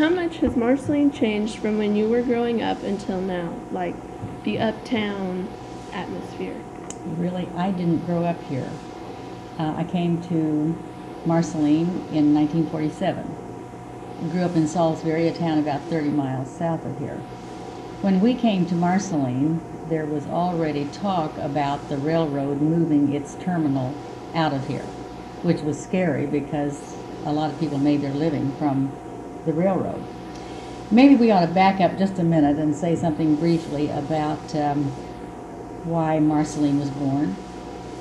how much has Marceline changed from when you were growing up until now? Like the uptown atmosphere. Really, I didn't grow up here. Uh, I came to Marceline in 1947. Grew up in Salisbury, a town about 30 miles south of here. When we came to Marceline, there was already talk about the railroad moving its terminal out of here, which was scary because a lot of people made their living from the railroad. Maybe we ought to back up just a minute and say something briefly about um, why Marceline was born.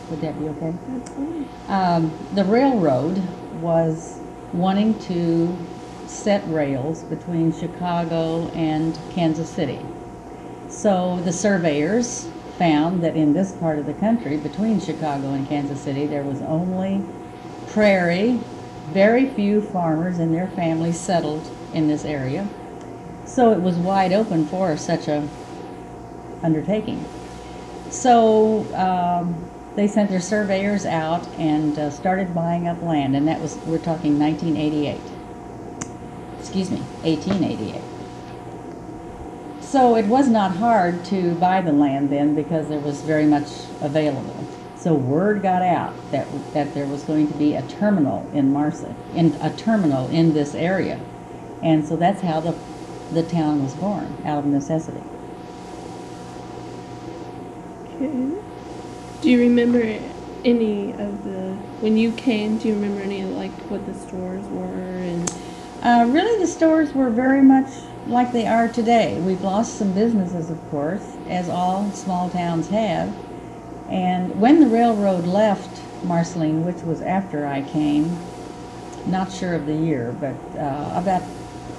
Would that be okay? Um, the railroad was wanting to set rails between Chicago and Kansas City. So the surveyors found that in this part of the country, between Chicago and Kansas City, there was only prairie, very few farmers and their families settled in this area. So it was wide open for such a undertaking. So um, they sent their surveyors out and uh, started buying up land, and that was we're talking 1988. Excuse me, 1888. So it was not hard to buy the land then because there was very much available. So word got out that that there was going to be a terminal in Marsa, in a terminal in this area, and so that's how the the town was born out of necessity. Okay. Do you remember any of the when you came? Do you remember any of like what the stores were and? Uh, really, the stores were very much like they are today. We've lost some businesses, of course, as all small towns have. And when the railroad left Marceline, which was after I came, not sure of the year, but uh, about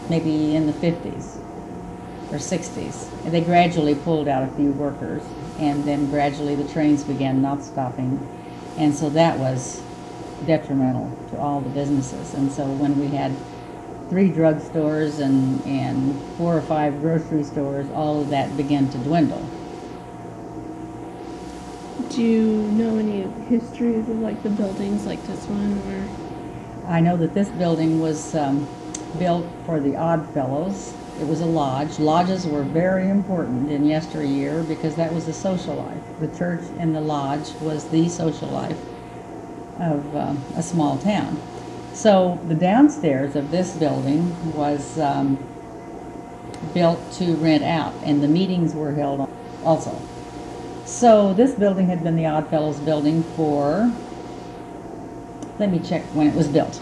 maybe in the 50s or 60s, they gradually pulled out a few workers, and then gradually the trains began not stopping. And so that was detrimental to all the businesses. And so when we had three drugstores and, and four or five grocery stores, all of that began to dwindle. Do you know any histories of like the buildings like this one or? I know that this building was um, built for the Odd Fellows. It was a lodge. Lodges were very important in yesteryear because that was the social life. The church and the lodge was the social life of um, a small town. So the downstairs of this building was um, built to rent out, and the meetings were held also. So this building had been the Odd Fellows building for, let me check when it was built.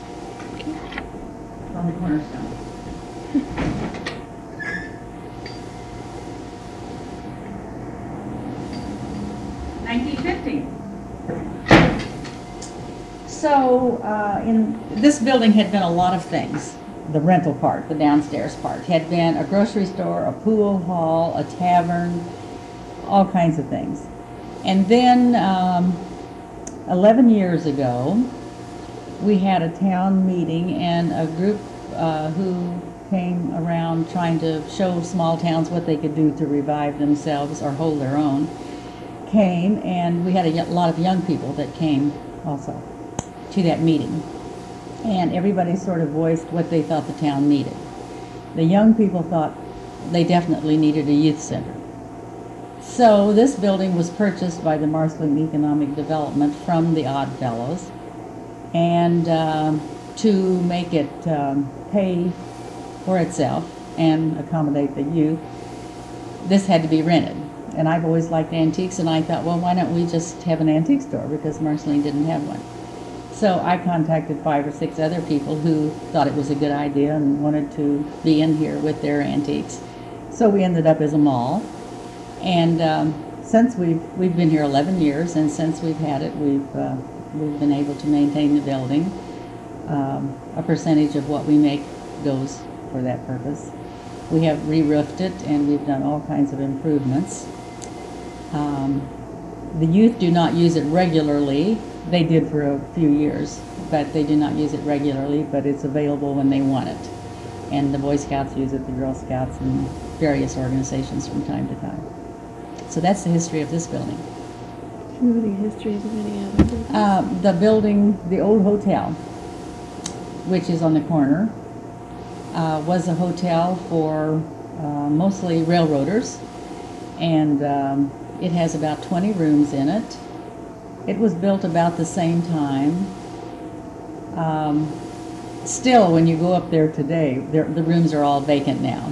On the cornerstone. Nineteen fifty. So, uh, in, this building had been a lot of things. The rental part, the downstairs part, had been a grocery store, a pool hall, a tavern, all kinds of things. And then, um, 11 years ago, we had a town meeting and a group uh, who came around trying to show small towns what they could do to revive themselves or hold their own came and we had a lot of young people that came also to that meeting. And everybody sort of voiced what they thought the town needed. The young people thought they definitely needed a youth center so this building was purchased by the Marceline Economic Development from the Odd Fellows, and um, to make it um, pay for itself and accommodate the youth, this had to be rented. And I've always liked antiques, and I thought, well, why don't we just have an antique store because Marceline didn't have one. So I contacted five or six other people who thought it was a good idea and wanted to be in here with their antiques. So we ended up as a mall. And um, since we've we've been here 11 years, and since we've had it, we've uh, we've been able to maintain the building. Um, a percentage of what we make goes for that purpose. We have re-roofed it, and we've done all kinds of improvements. Um, the youth do not use it regularly. They did for a few years, but they do not use it regularly. But it's available when they want it, and the Boy Scouts use it, the Girl Scouts, and various organizations from time to time. So that's the history of this building. The histories of any? Uh, the building, the old hotel, which is on the corner, uh, was a hotel for uh, mostly railroaders, and um, it has about 20 rooms in it. It was built about the same time. Um, still, when you go up there today, there, the rooms are all vacant now.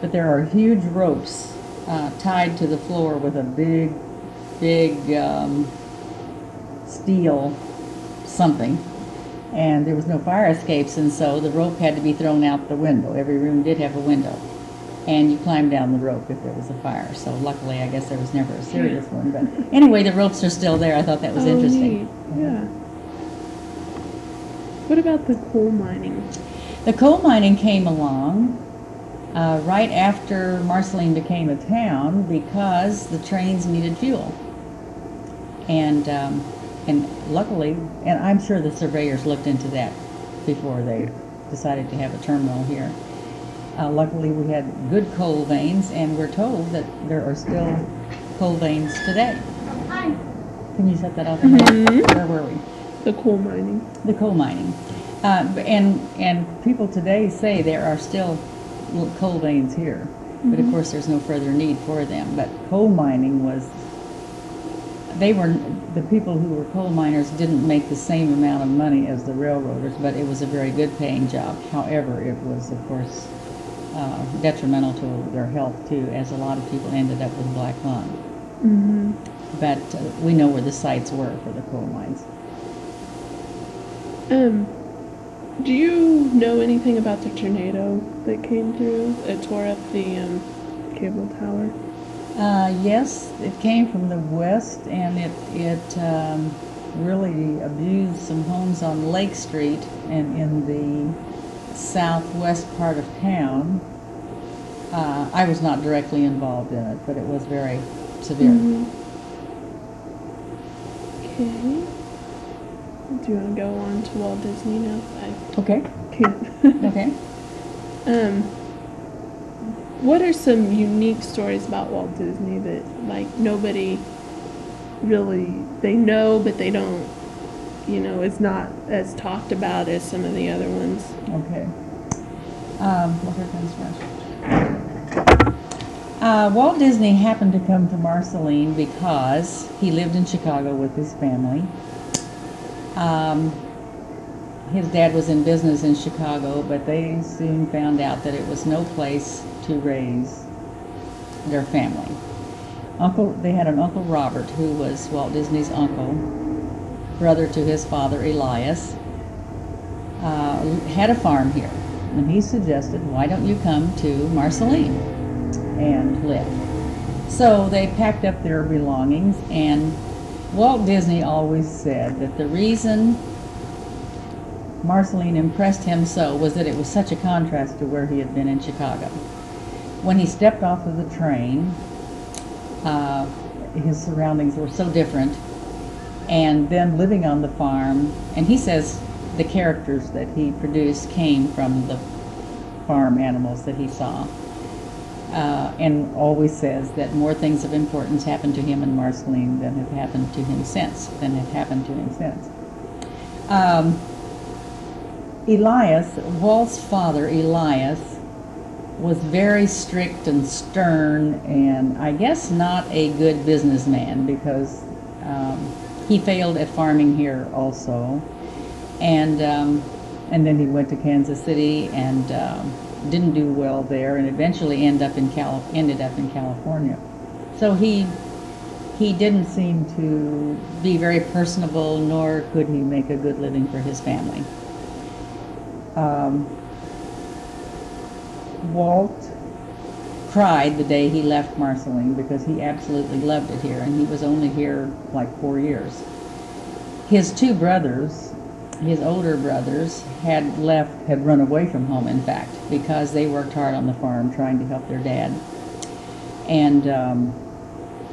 But there are huge ropes uh, tied to the floor with a big, big um, steel something. And there was no fire escapes, and so the rope had to be thrown out the window. Every room did have a window. And you climbed down the rope if there was a fire. So luckily, I guess there was never a serious one. But anyway, the ropes are still there. I thought that was Oh, interesting. neat. Yeah. What about the coal mining? The coal mining came along uh, right after Marceline became a town because the trains needed fuel. And um, and luckily, and I'm sure the surveyors looked into that before they decided to have a terminal here. Uh, luckily, we had good coal veins, and we're told that there are still coal veins today. Hi. Can you set that off? Mhm. Where were we? The coal mining. the coal mining. Uh, and and people today say there are still coal veins here, but of course there's no further need for them. But coal mining was they were the people who were coal miners didn't make the same amount of money as the railroaders, but it was a very good paying job. However, it was of course uh, detrimental to their health too, as a lot of people ended up with black lung. Mm-hmm. But uh, we know where the sites were for the coal mines. Um, do you know anything about the tornado that came through? It tore up the um, cable tower. Uh, yes, it came from the west, and it it um, really abused some homes on Lake Street and in the southwest part of town. Uh, I was not directly involved in it, but it was very severe. Okay. Do you want to go on to Walt Disney now? I Okay. can't. Okay. um, what are some unique stories about Walt Disney that like nobody really they know but they don't you know it's not as talked about as some of the other ones. Okay. Um, well, here comes first. Uh, Walt Disney happened to come to Marceline because he lived in Chicago with his family. Um, his dad was in business in Chicago, but they soon found out that it was no place to raise their family. Uncle, they had an uncle Robert who was Walt Disney's uncle, brother to his father Elias uh, had a farm here, and he suggested, "Why don't you come to Marceline and live?" So they packed up their belongings, and Walt Disney always said that the reason Marceline impressed him so was that it was such a contrast to where he had been in Chicago. When he stepped off of the train, uh, his surroundings were so different and then living on the farm and he says the characters that he produced came from the farm animals that he saw uh, and always says that more things of importance happened to him in Marceline than have happened to him since than have happened to him since. Um, Elias Walt's father Elias was very strict and stern and I guess not a good businessman because um, he failed at farming here also. And um, and then he went to Kansas City and um, didn't do well there and eventually end up in Cal- ended up in California so he he didn't seem to be very personable nor could he make a good living for his family um, Walt cried the day he left Marceline because he absolutely loved it here, and he was only here like four years. His two brothers, his older brothers, had left, had run away from home, in fact, because they worked hard on the farm trying to help their dad. And um,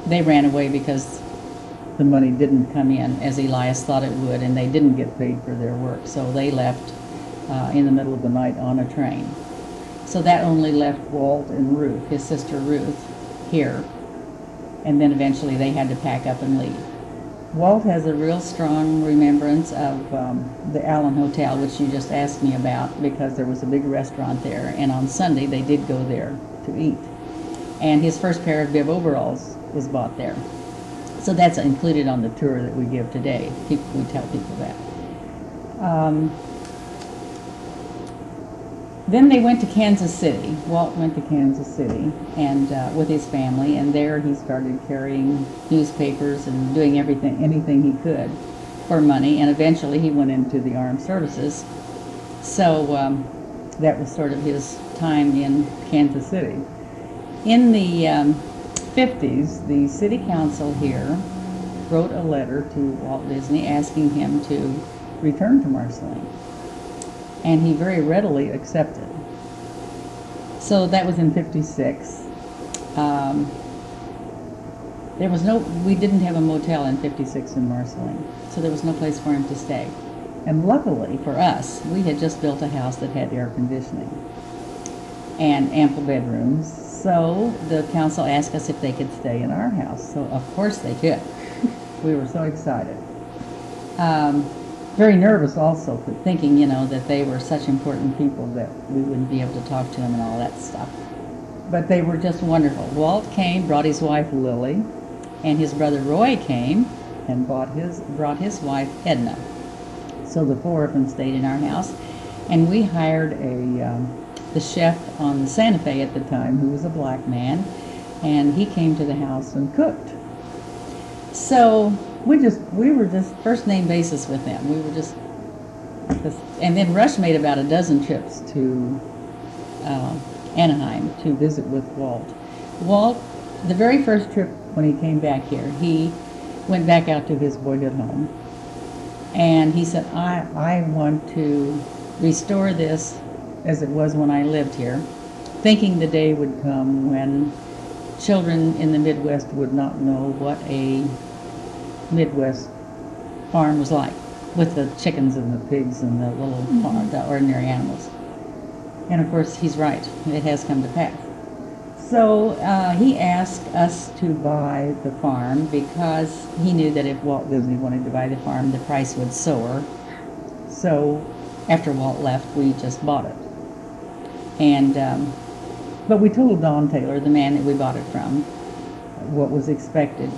they ran away because the money didn't come in as Elias thought it would, and they didn't get paid for their work. So they left uh, in the middle of the night on a train. So that only left Walt and Ruth, his sister Ruth, here. And then eventually they had to pack up and leave. Walt has a real strong remembrance of um, the Allen Hotel, which you just asked me about, because there was a big restaurant there, and on Sunday they did go there to eat. And his first pair of bib overalls was bought there. So that's included on the tour that we give today. People, we tell people that. Um, then they went to Kansas City. Walt went to Kansas City and uh, with his family, and there he started carrying newspapers and doing everything, anything he could for money. And eventually, he went into the armed services. So um, that was sort of his time in Kansas City. In the um, 50s, the city council here wrote a letter to Walt Disney asking him to return to Marceline and he very readily accepted. So that was in 56. Um, there was no, we didn't have a motel in 56 in Marceline, so there was no place for him to stay. And luckily for us, we had just built a house that had air conditioning and ample bedrooms. So the council asked us if they could stay in our house. So of course they could. we were so excited. Um, very nervous also, thinking, you know, that they were such important people that we wouldn't be able to talk to them and all that stuff. But they were just wonderful. Walt came, brought his wife Lily, and his brother Roy came and brought his, brought his wife Edna. So the four of them stayed in our house, and we hired a um, the chef on the Santa Fe at the time, who was a black man, and he came to the house and cooked. So we just we were just first name basis with them. We were just, and then Rush made about a dozen trips to uh, Anaheim to visit with Walt. Walt, the very first trip when he came back here, he went back out to his boyhood home, and he said, "I I want to restore this as it was when I lived here, thinking the day would come when." Children in the Midwest would not know what a Midwest farm was like, with the chickens and the pigs and the little Mhm. farm, the ordinary animals. And of course, he's right. It has come to pass. So uh, he asked us to buy the farm because he knew that if Walt Disney wanted to buy the farm, the price would soar. So after Walt left, we just bought it. And um, but we told Don Taylor, the man that we bought it from, what was expected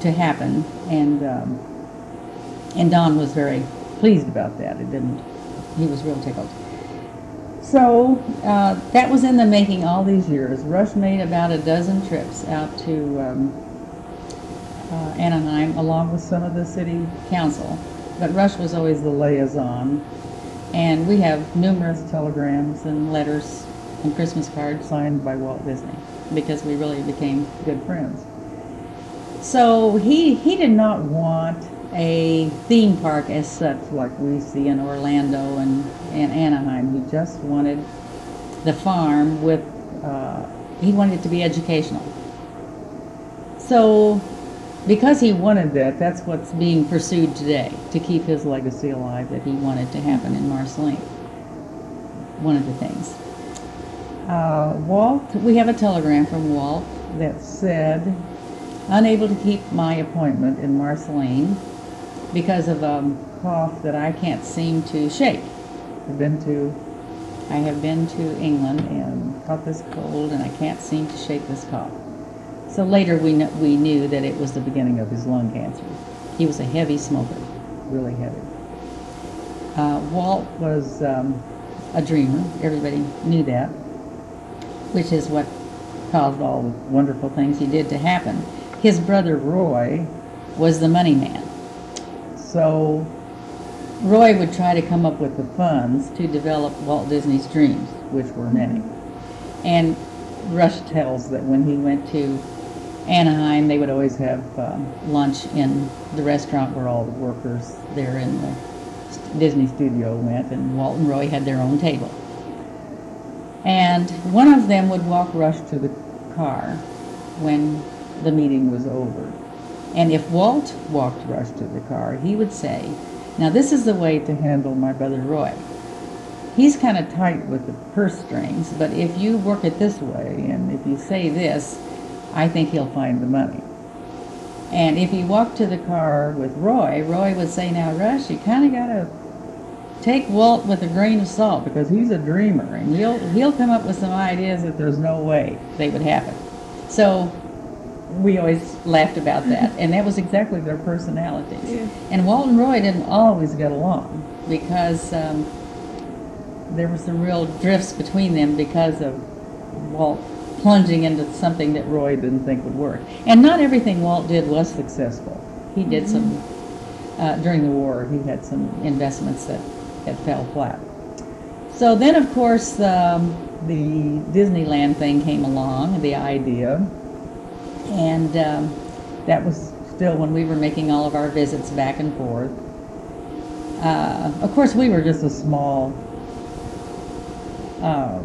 to happen, and um, and Don was very pleased about that. It didn't. He was real tickled. So uh, that was in the making all these years. Rush made about a dozen trips out to um, uh, Anaheim, along with some of the city council. But Rush was always the liaison, and we have numerous telegrams and letters and Christmas cards signed by Walt Disney because we really became good friends. So he he did not want a theme park as such like we see in Orlando and, and Anaheim. He just wanted the farm with uh, he wanted it to be educational. So because he wanted that, that's what's being pursued today to keep his legacy alive that he wanted to happen in Marceline. One of the things. Uh, Walt, we have a telegram from Walt that said, unable to keep my appointment in Marceline because of a cough that I can't seem to shake. I've been to, I have been to England and caught this cold and I can't seem to shake this cough. So later we, kn- we knew that it was the beginning of his lung cancer. He was a heavy smoker, really heavy. Uh, Walt was um, a dreamer. Everybody knew that, which is what caused all the wonderful things he did to happen. His brother Roy was the money man. So Roy would try to come up with the funds to develop Walt Disney's dreams, which were many. And Rush tells that when he went to Anaheim, they would always have um, lunch in the restaurant where all the workers there in the Disney studio went, and Walt and Roy had their own table. And one of them would walk Rush to the car when the meeting was over. And if Walt walked Rush to the car, he would say, Now, this is the way to handle my brother Roy. He's kind of tight with the purse strings, but if you work it this way and if you say this, I think he'll find the money. And if he walked to the car with Roy, Roy would say, "Now, Rush, you kind of got to take Walt with a grain of salt because he's a dreamer, and he'll he'll come up with some ideas that there's no way they would happen." So we always laughed about that, and that was exactly their personalities. Yeah. And Walt and Roy didn't always get along because um, there were some real drifts between them because of Walt plunging into something that Roy didn't think would work. And not everything Walt did was successful. He did some, uh, during the war, he had some investments that, that fell flat. So then, of course, um, the Disneyland thing came along, the idea, and um, that was still when we were making all of our visits back and forth. Uh, of course, we were just a small uh,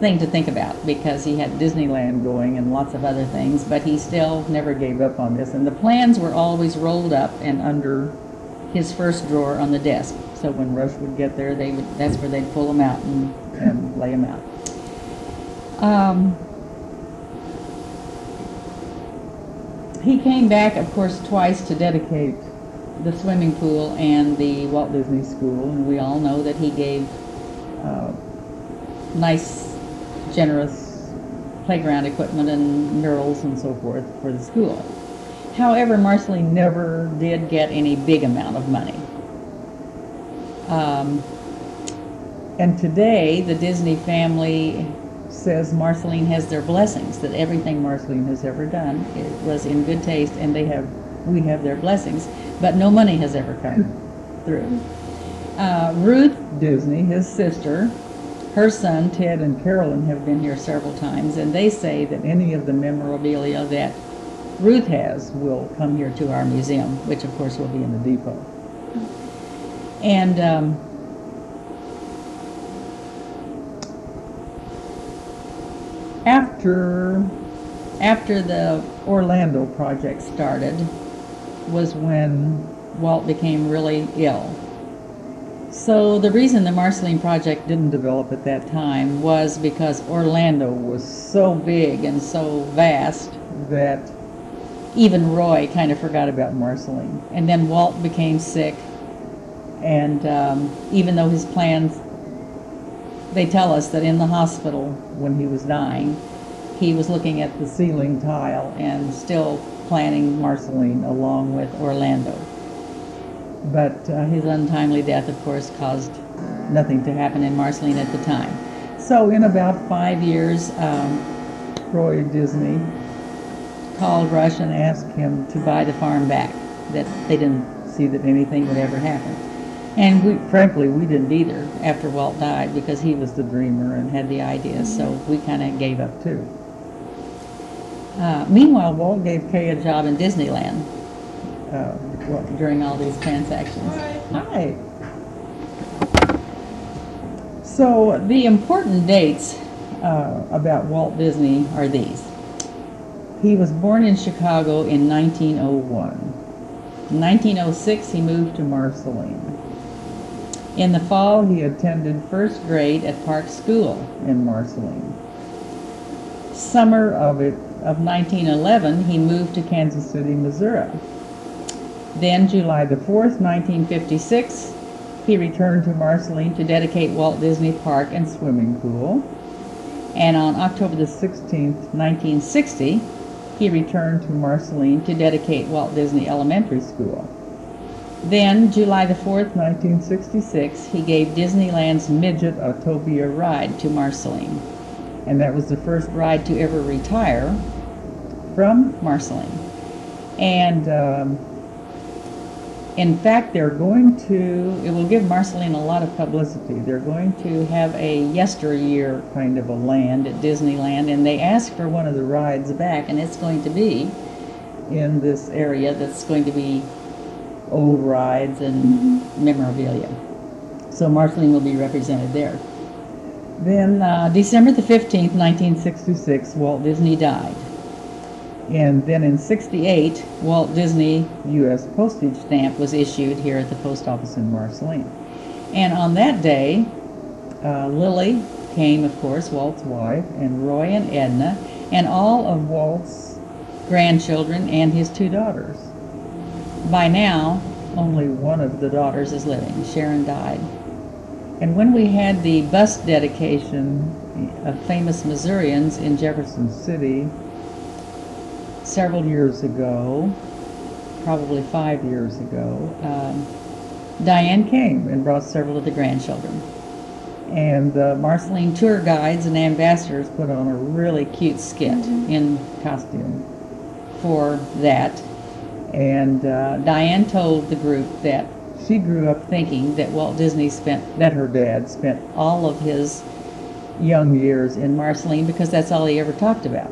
thing to think about because he had Disneyland going and lots of other things, but he still never gave up on this. And the plans were always rolled up and under his first drawer on the desk. So when Rush would get there, they would, that's where they'd pull them out and, and lay them out. Um, he came back, of course, twice to dedicate the swimming pool and the Walt Disney School, and we all know that he gave uh, nice, generous playground equipment and murals and so forth for the school. However, Marceline never did get any big amount of money. Um, and today, the Disney family says Marceline has their blessings, that everything Marceline has ever done it was in good taste, and they have, we have their blessings, but no money has ever come through. Uh, Ruth Disney, his sister, her son Ted and Carolyn have been here several times, and they say that any of the memorabilia that Ruth has will come here to our museum, which of course will be in the depot. And um, after after the Orlando project started was when Walt became really ill. So the reason the Marceline project didn't develop at that time was because Orlando was so big and so vast that even Roy kind of forgot about Marceline. And then Walt became sick, and um, even though his plans, they tell us that in the hospital when he was dying, he was looking at the ceiling tile and still planning Marceline along with Orlando. But uh, his untimely death, of course, caused nothing to happen in Marceline at the time. So, in about five years, um, Roy Disney called Rush and asked him to buy the farm back. That they didn't see that anything would ever happen. And we, frankly, we didn't either after Walt died because he was the dreamer and had the ideas. So we kind of gave up too. Uh, meanwhile, Walt gave Kay a job in Disneyland uh, well, during all these transactions. Hi. So the important dates uh, about Walt Disney are these. He was born in Chicago in 1901. In 1906, he moved to Marceline. In the fall, he attended first grade at Park School in Marceline. Summer of it of 1911, he moved to Kansas City, Missouri. Then, July the 4th, 1956, he returned to Marceline to dedicate Walt Disney Park and swimming pool. And on October the 16th, 1960, he returned to Marceline to dedicate Walt Disney Elementary School. Then, July the 4th, 1966, he gave Disneyland's Midget Autopia ride to Marceline. And that was the first ride to ever retire from Marceline. And um, in fact, they're going to, it will give Marceline a lot of publicity. They're going to have a yesteryear kind of a land at Disneyland, and they asked for one of the rides back, and it's going to be in this area that's going to be old rides and memorabilia. So Marceline will be represented there. Then uh, December the 15th, 1966, Walt Disney died. And then in 68, Walt Disney U.S. postage stamp was issued here at the post office in Marceline. And on that day, uh, Lily came, of course, Walt's wife, and Roy and Edna, and all of Walt's grandchildren, and his two daughters. By now, only one of the daughters is living. Sharon died. And when we had the bus dedication of famous Missourians in Jefferson City several years ago, probably five years ago, um, Diane came and brought several of the grandchildren. And the Marceline tour guides and ambassadors put on a really cute skit in costume for that. And uh, Diane told the group that she grew up thinking that Walt Disney spent, that her dad spent all of his young years in Marceline because that's all he ever talked about.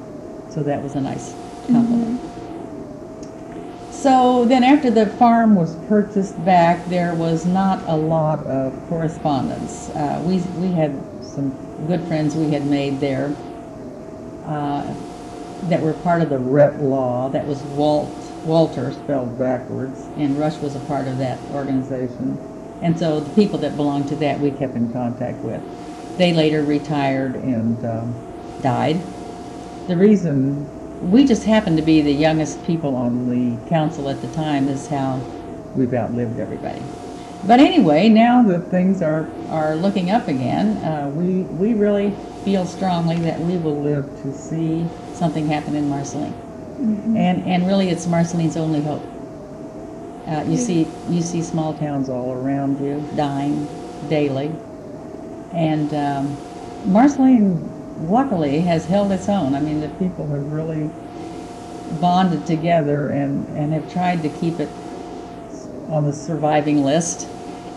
So that was a nice compliment. So then after the farm was purchased back, there was not a lot of correspondence. Uh, we, we had some good friends we had made there uh, that were part of the Retlaw. That was Walt, Walter spelled backwards, and Rush was a part of that organization. And so the people that belonged to that we kept in contact with. They later retired and um, died. The reason we just happened to be the youngest people on the council at the time is how we've outlived everybody. But anyway, now that things are, are looking up again, uh, we, we really feel strongly that we will live to see something happen in Marceline. And, and really, it's Marceline's only hope. Uh, you see, you see small towns all around you dying daily. And um, Marceline, luckily, has held its own. I mean, the people have really bonded together and, and have tried to keep it on the surviving list.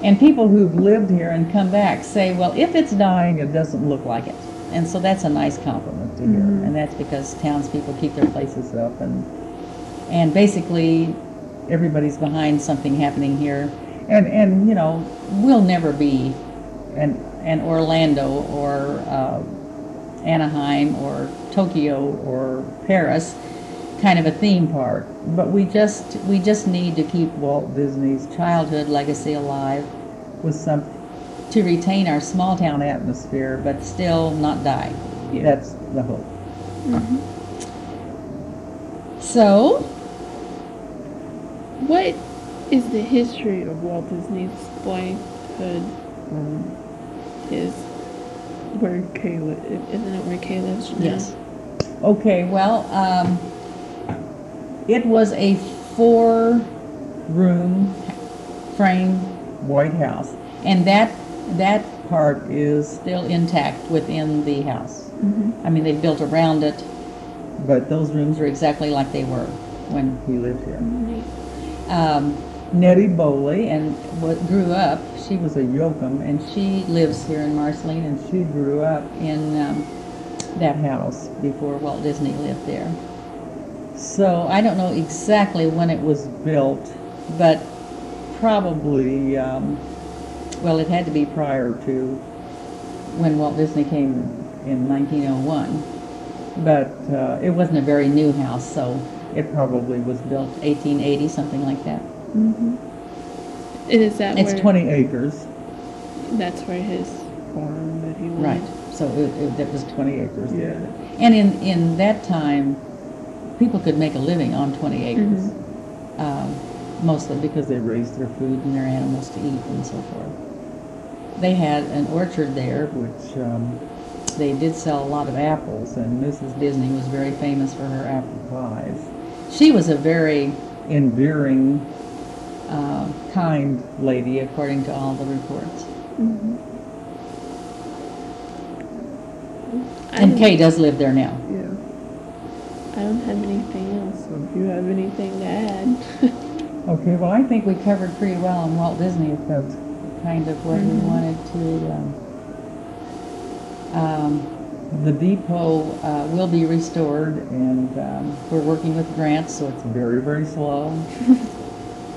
And people who've lived here and come back say, well, if it's dying, it doesn't look like it. And so that's a nice compliment to hear. And that's because townspeople keep their places up and, and basically everybody's behind something happening here. And, and, you know, we'll never be an, an Orlando or uh, Anaheim or Tokyo or Paris kind of a theme park. But we just, we just need to keep Walt Disney's childhood legacy alive with some, to retain our small town atmosphere, but still not die. That's the hope. So, What is the history of Walt Disney's boyhood? Um, is where Kayla isn't it where Kay lives now? Yes. Okay, well, um, it was a four-room frame White House, and that, that part is still intact within the house. I mean, they built around it, but those rooms are exactly like they were when he lived here. Right. Um, Nettie Bowley and what grew up, she was a Yoakum, and she lives here in Marceline, and she grew up in um, that house before Walt Disney lived there. So I don't know exactly when it was built, but probably, um, well, it had to be prior to when Walt Disney came in 1901. But uh, it wasn't a very new house, so it probably was built 1880, something like that. And is that It's where 20 acres. that's where his farm that he? Right, so it, it, that was twenty acres. Yeah. And in, in that time, people could make a living on twenty acres. Um, mostly because they raised their food and their animals to eat and so forth. They had an orchard there, which, um, they did sell a lot of apples, and Mrs. Disney was very famous for her apple pies. She was a very endearing, uh, kind lady, according to all the reports. I And Kay does live there now. Yeah. I don't have anything else. So if you have anything to add, Okay, well, I think we covered pretty well on Walt Disney, if that's kind of what we wanted to, um, um, the depot, uh, will be restored, and, um, we're working with grants, so it's very, very slow.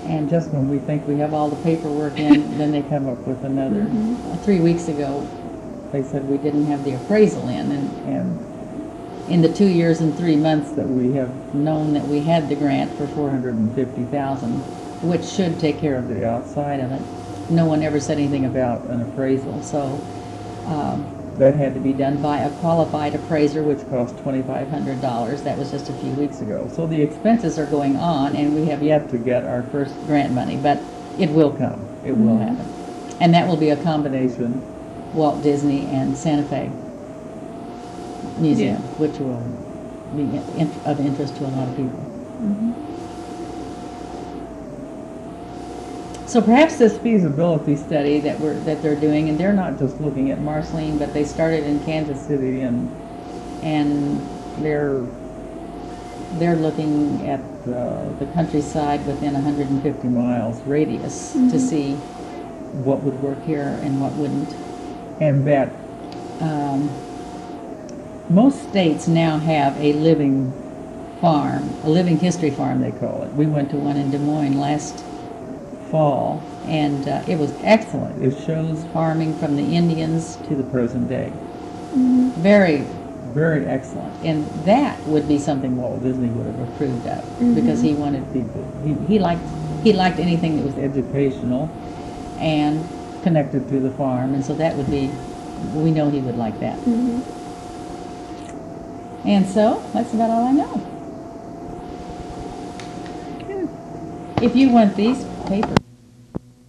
And just when we think we have all the paperwork in, then they come up with another. Uh, Three weeks ago, they said we didn't have the appraisal in, and, and in the two years and three months that we have known that we had the grant for four hundred and fifty thousand, which should take care of the outside of it, no one ever said anything about an appraisal, so, um, That had to be done by a qualified appraiser, which cost twenty-five hundred dollars. That was just a few weeks ago. So the expenses are going on, and we have yet to get our first grant money, but it will come. It will Mhm. happen. And that will be a combination Walt Disney and Santa Fe Museum, which will be of interest to a lot of people. So perhaps this feasibility study that we're, that they're doing, and they're not just looking at Marceline, but they started in Kansas City and, and they're, they're looking at uh, the countryside within hundred and fifty miles radius to Mhm. see what would work here and what wouldn't. And that, Um, most states now have a living farm, a living history farm, they call it. We went to one in Des Moines last fall, and uh, it was excellent. It shows farming from the Indians to the present day. Mhm. Very, very excellent. And that would be something Walt Disney would have approved of, because he wanted people, he, he liked, he liked anything that was educational and connected to the farm, and so that would be, we know he would like that. Mhm. And so, that's about all I know. If you want these papers,